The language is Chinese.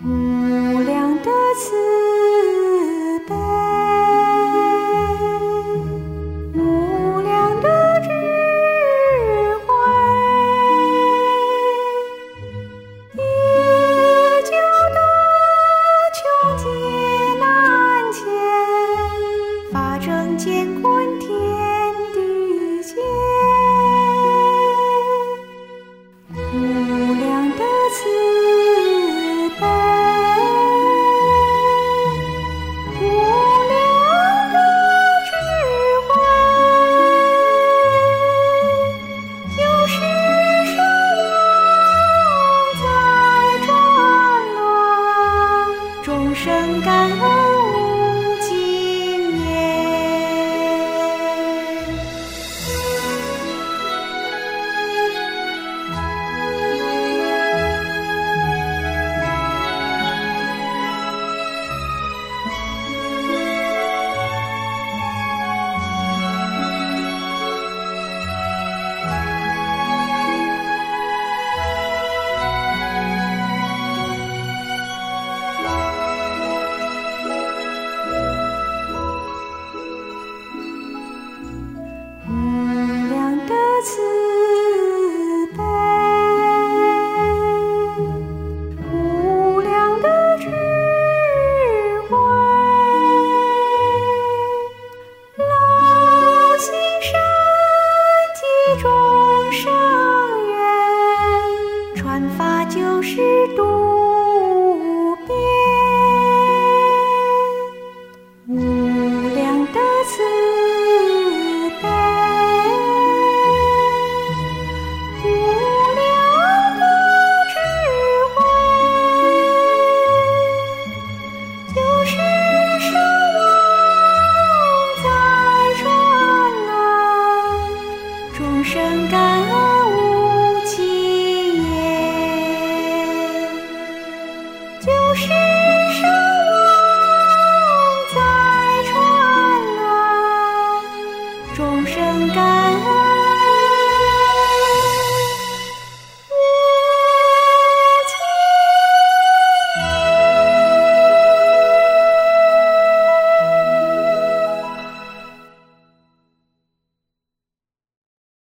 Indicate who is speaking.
Speaker 1: 无量的慈生感恩。世寿望在传，众生甘。